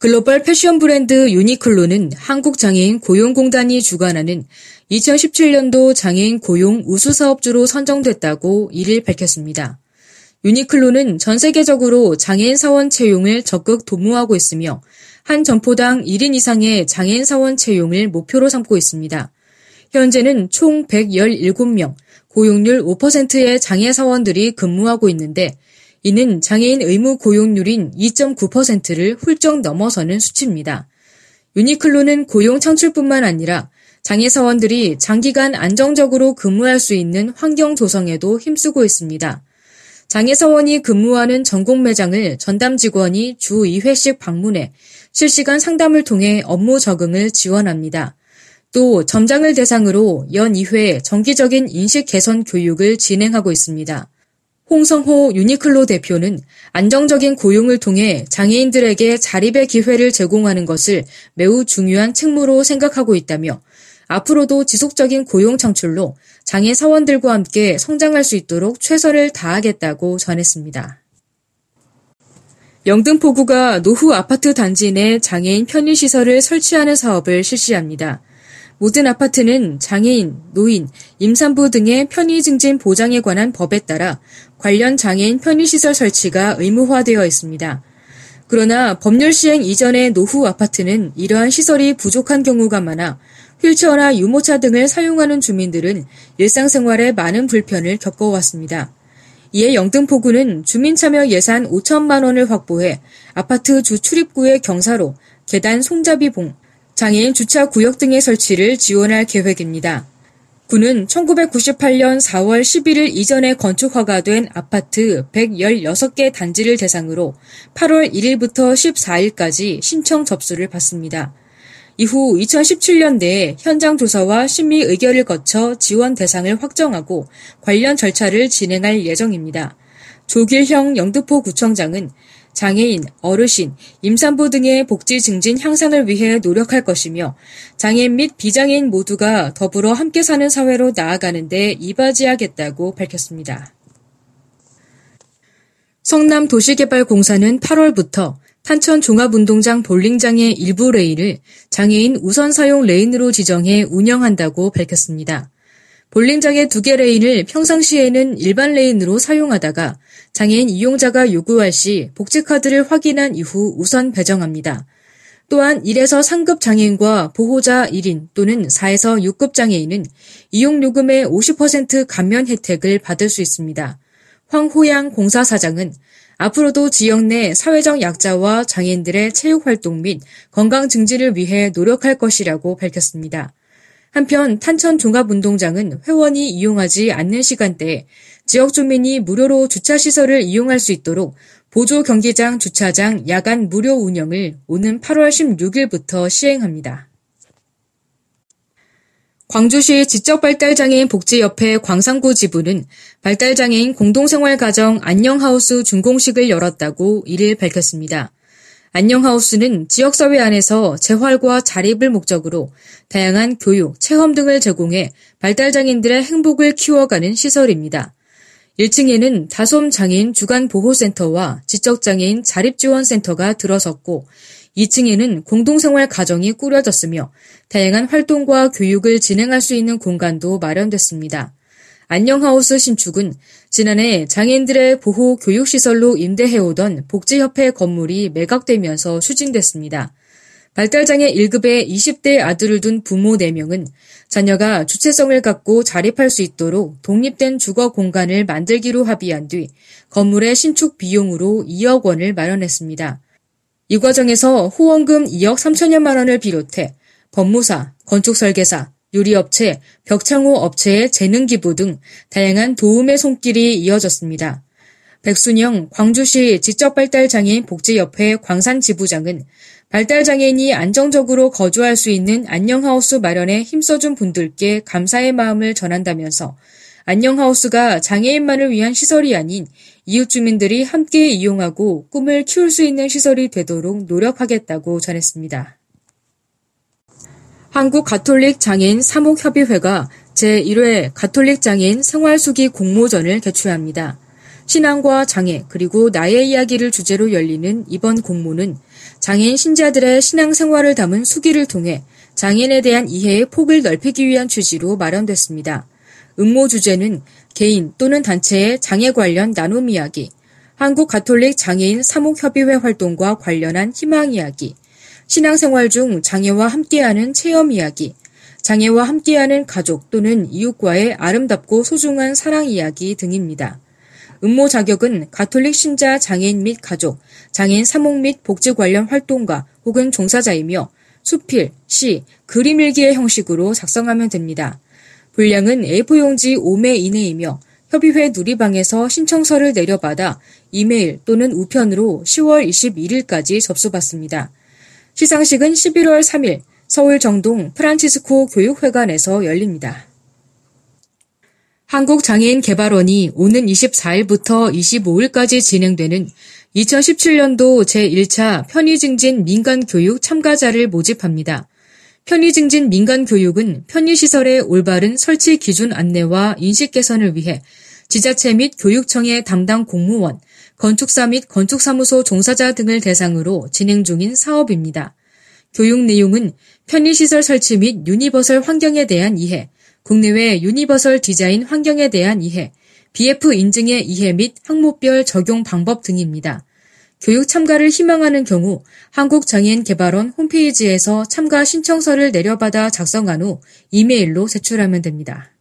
글로벌 패션 브랜드 유니클로는 한국장애인 고용공단이 주관하는 2017년도 장애인 고용 우수사업주로 선정됐다고 1일 밝혔습니다. 유니클로는 전 세계적으로 장애인 사원 채용을 적극 도모하고 있으며 한 점포당 1인 이상의 장애인 사원 채용을 목표로 삼고 있습니다. 현재는 총 117명, 고용률 5%의 장애 사원들이 근무하고 있는데 이는 장애인 의무 고용률인 2.9%를 훌쩍 넘어서는 수치입니다. 유니클로는 고용 창출뿐만 아니라 장애 사원들이 장기간 안정적으로 근무할 수 있는 환경 조성에도 힘쓰고 있습니다. 장애 사원이 근무하는 전국 매장을 전담 직원이 주 2회씩 방문해 실시간 상담을 통해 업무 적응을 지원합니다. 또 점장을 대상으로 연 2회 정기적인 인식 개선 교육을 진행하고 있습니다. 홍성호 유니클로 대표는 안정적인 고용을 통해 장애인들에게 자립의 기회를 제공하는 것을 매우 중요한 책무로 생각하고 있다며 앞으로도 지속적인 고용 창출로 장애 사원들과 함께 성장할 수 있도록 최선을 다하겠다고 전했습니다. 영등포구가 노후 아파트 단지 내 장애인 편의시설을 설치하는 사업을 실시합니다. 모든 아파트는 장애인, 노인, 임산부 등의 편의 증진 보장에 관한 법에 따라 관련 장애인 편의시설 설치가 의무화되어 있습니다. 그러나 법률 시행 이전의 노후 아파트는 이러한 시설이 부족한 경우가 많아 휠체어나 유모차 등을 사용하는 주민들은 일상생활에 많은 불편을 겪어왔습니다. 이에 영등포구는 주민참여 예산 5천만 원을 확보해 아파트 주 출입구의 경사로 계단 손잡이 봉, 장애인 주차 구역 등의 설치를 지원할 계획입니다. 군은 1998년 4월 11일 이전에 건축 허가된 아파트 116개 단지를 대상으로 8월 1일부터 14일까지 신청 접수를 받습니다. 이후 2017년대에 현장 조사와 심의 의결을 거쳐 지원 대상을 확정하고 관련 절차를 진행할 예정입니다. 조길형 영등포 구청장은 장애인, 어르신, 임산부 등의 복지 증진 향상을 위해 노력할 것이며 장애인 및 비장애인 모두가 더불어 함께 사는 사회로 나아가는데 이바지하겠다고 밝혔습니다. 성남 도시개발공사는 8월부터 탄천 종합운동장 볼링장의 일부 레인을 장애인 우선 사용 레인으로 지정해 운영한다고 밝혔습니다. 볼링장의 두 개 레인을 평상시에는 일반 레인으로 사용하다가 장애인 이용자가 요구할 시 복지카드를 확인한 이후 우선 배정합니다. 또한 1에서 3급 장애인과 보호자 1인 또는 4에서 6급 장애인은 이용요금의 50% 감면 혜택을 받을 수 있습니다. 황호양 공사사장은 앞으로도 지역 내 사회적 약자와 장애인들의 체육활동 및 건강 증진을 위해 노력할 것이라고 밝혔습니다. 한편 탄천 종합운동장은 회원이 이용하지 않는 시간대에 지역 주민이 무료로 주차시설을 이용할 수 있도록 보조 경기장 주차장 야간 무료 운영을 오는 8월 16일부터 시행합니다. 광주시 지적발달장애인 복지협회 광산구 지부는 발달장애인 공동생활가정 안녕하우스 준공식을 열었다고 1일 밝혔습니다. 안녕하우스는 지역사회 안에서 재활과 자립을 목적으로 다양한 교육, 체험 등을 제공해 발달장애인들의 행복을 키워가는 시설입니다. 1층에는 다솜 장애인 주간보호센터와 지적장애인 자립지원센터가 들어섰고 2층에는 공동생활 가정이 꾸려졌으며 다양한 활동과 교육을 진행할 수 있는 공간도 마련됐습니다. 안녕하우스 신축은 지난해 장애인들의 보호 교육시설로 임대해오던 복지협회 건물이 매각되면서 추진됐습니다. 발달장애 1급의 20대 아들을 둔 부모 4명은 자녀가 주체성을 갖고 자립할 수 있도록 독립된 주거 공간을 만들기로 합의한 뒤 건물의 신축 비용으로 2억 원을 마련했습니다. 이 과정에서 후원금 2억 3천여만 원을 비롯해 법무사, 건축설계사, 유리업체, 벽창호 업체의 재능기부 등 다양한 도움의 손길이 이어졌습니다. 백순영 광주시 지적발달장애인 복지협회 광산지부장은 발달장애인이 안정적으로 거주할 수 있는 안녕하우스 마련에 힘써준 분들께 감사의 마음을 전한다면서 안녕하우스가 장애인만을 위한 시설이 아닌 이웃 주민들이 함께 이용하고 꿈을 키울 수 있는 시설이 되도록 노력하겠다고 전했습니다. 한국 가톨릭 장애인 사목협의회가 제1회 가톨릭 장애인 생활수기 공모전을 개최합니다. 신앙과 장애 그리고 나의 이야기를 주제로 열리는 이번 공모는 장애인 신자들의 신앙생활을 담은 수기를 통해 장애인에 대한 이해의 폭을 넓히기 위한 취지로 마련됐습니다. 음모 주제는 개인 또는 단체의 장애 관련 나눔 이야기, 한국 가톨릭 장애인 사목협의회 활동과 관련한 희망 이야기, 신앙생활 중 장애와 함께하는 체험 이야기, 장애와 함께하는 가족 또는 이웃과의 아름답고 소중한 사랑 이야기 등입니다. 음모 자격은 가톨릭 신자 장애인 및 가족, 장애인 사목 및 복지 관련 활동가 혹은 종사자이며 수필, 시, 그림 일기의 형식으로 작성하면 됩니다. 분량은 A4용지 5매 이내이며 협의회 누리방에서 신청서를 내려받아 이메일 또는 우편으로 10월 21일까지 접수받습니다. 시상식은 11월 3일 서울 정동 프란치스코 교육회관에서 열립니다. 한국장애인개발원이 오는 24일부터 25일까지 진행되는 2017년도 제1차 편의증진 민간교육 참가자를 모집합니다. 편의증진 민간교육은 편의시설의 올바른 설치 기준 안내와 인식 개선을 위해 지자체 및 교육청의 담당 공무원, 건축사 및 건축사무소 종사자 등을 대상으로 진행 중인 사업입니다. 교육 내용은 편의시설 설치 및 유니버설 환경에 대한 이해, 국내외 유니버설 디자인 환경에 대한 이해, BF 인증의 이해 및 항목별 적용 방법 등입니다. 교육 참가를 희망하는 경우 한국장애인개발원 홈페이지에서 참가 신청서를 내려받아 작성한 후 이메일로 제출하면 됩니다.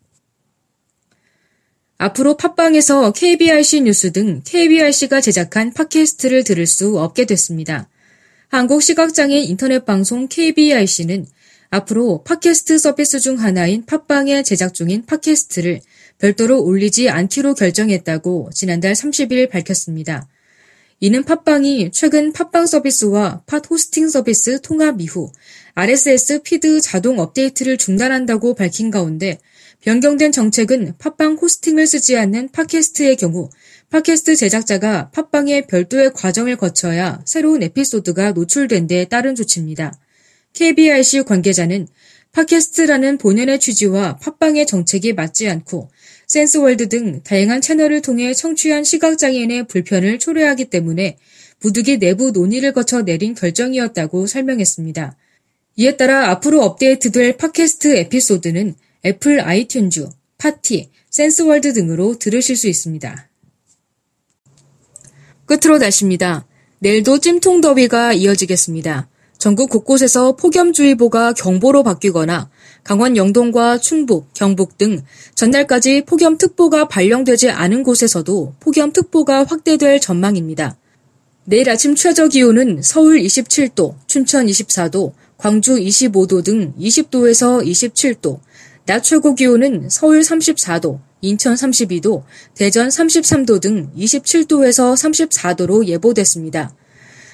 앞으로 팟빵에서 KBRC 뉴스 등 KBRC가 제작한 팟캐스트를 들을 수 없게 됐습니다. 한국 시각장애인 인터넷 방송 KBRC는 앞으로 팟캐스트 서비스 중 하나인 팟빵에 제작 중인 팟캐스트를 별도로 올리지 않기로 결정했다고 지난달 30일 밝혔습니다. 이는 팟빵이 최근 팟빵 서비스와 팟 호스팅 서비스 통합 이후 RSS 피드 자동 업데이트를 중단한다고 밝힌 가운데 변경된 정책은 팟빵 호스팅을 쓰지 않는 팟캐스트의 경우 팟캐스트 제작자가 팟빵의 별도의 과정을 거쳐야 새로운 에피소드가 노출된 데 따른 조치입니다. KBRC 관계자는 팟캐스트라는 본연의 취지와 팟빵의 정책이 맞지 않고 센스월드 등 다양한 채널을 통해 청취한 시각장애인의 불편을 초래하기 때문에 부득이 내부 논의를 거쳐 내린 결정이었다고 설명했습니다. 이에 따라 앞으로 업데이트될 팟캐스트 에피소드는 애플 아이튠즈, 파티, 센스월드 등으로 들으실 수 있습니다. 끝으로 날씨입니다. 내일도 찜통 더위가 이어지겠습니다. 전국 곳곳에서 폭염주의보가 경보로 바뀌거나 강원 영동과 충북, 경북 등 전날까지 폭염특보가 발령되지 않은 곳에서도 폭염특보가 확대될 전망입니다. 내일 아침 최저 기온은 서울 27도, 춘천 24도, 광주 25도 등 20도에서 27도, 낮 최고 기온은 서울 34도, 인천 32도, 대전 33도 등 27도에서 34도로 예보됐습니다.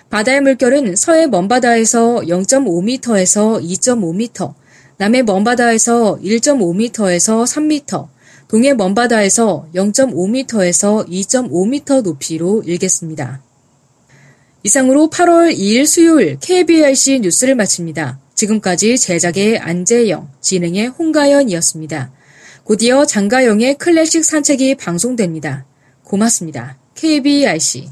바다의 물결은 서해 먼바다에서 0.5m에서 2.5m, 남해 먼바다에서 1.5m에서 3m, 동해 먼바다에서 0.5m에서 2.5m 높이로 일겠습니다. 이상으로 8월 2일 수요일 KBRC 뉴스를 마칩니다. 지금까지 제작의 안재영, 진행의 홍가연이었습니다. 곧이어 장가영의 클래식 산책이 방송됩니다. 고맙습니다. KBRC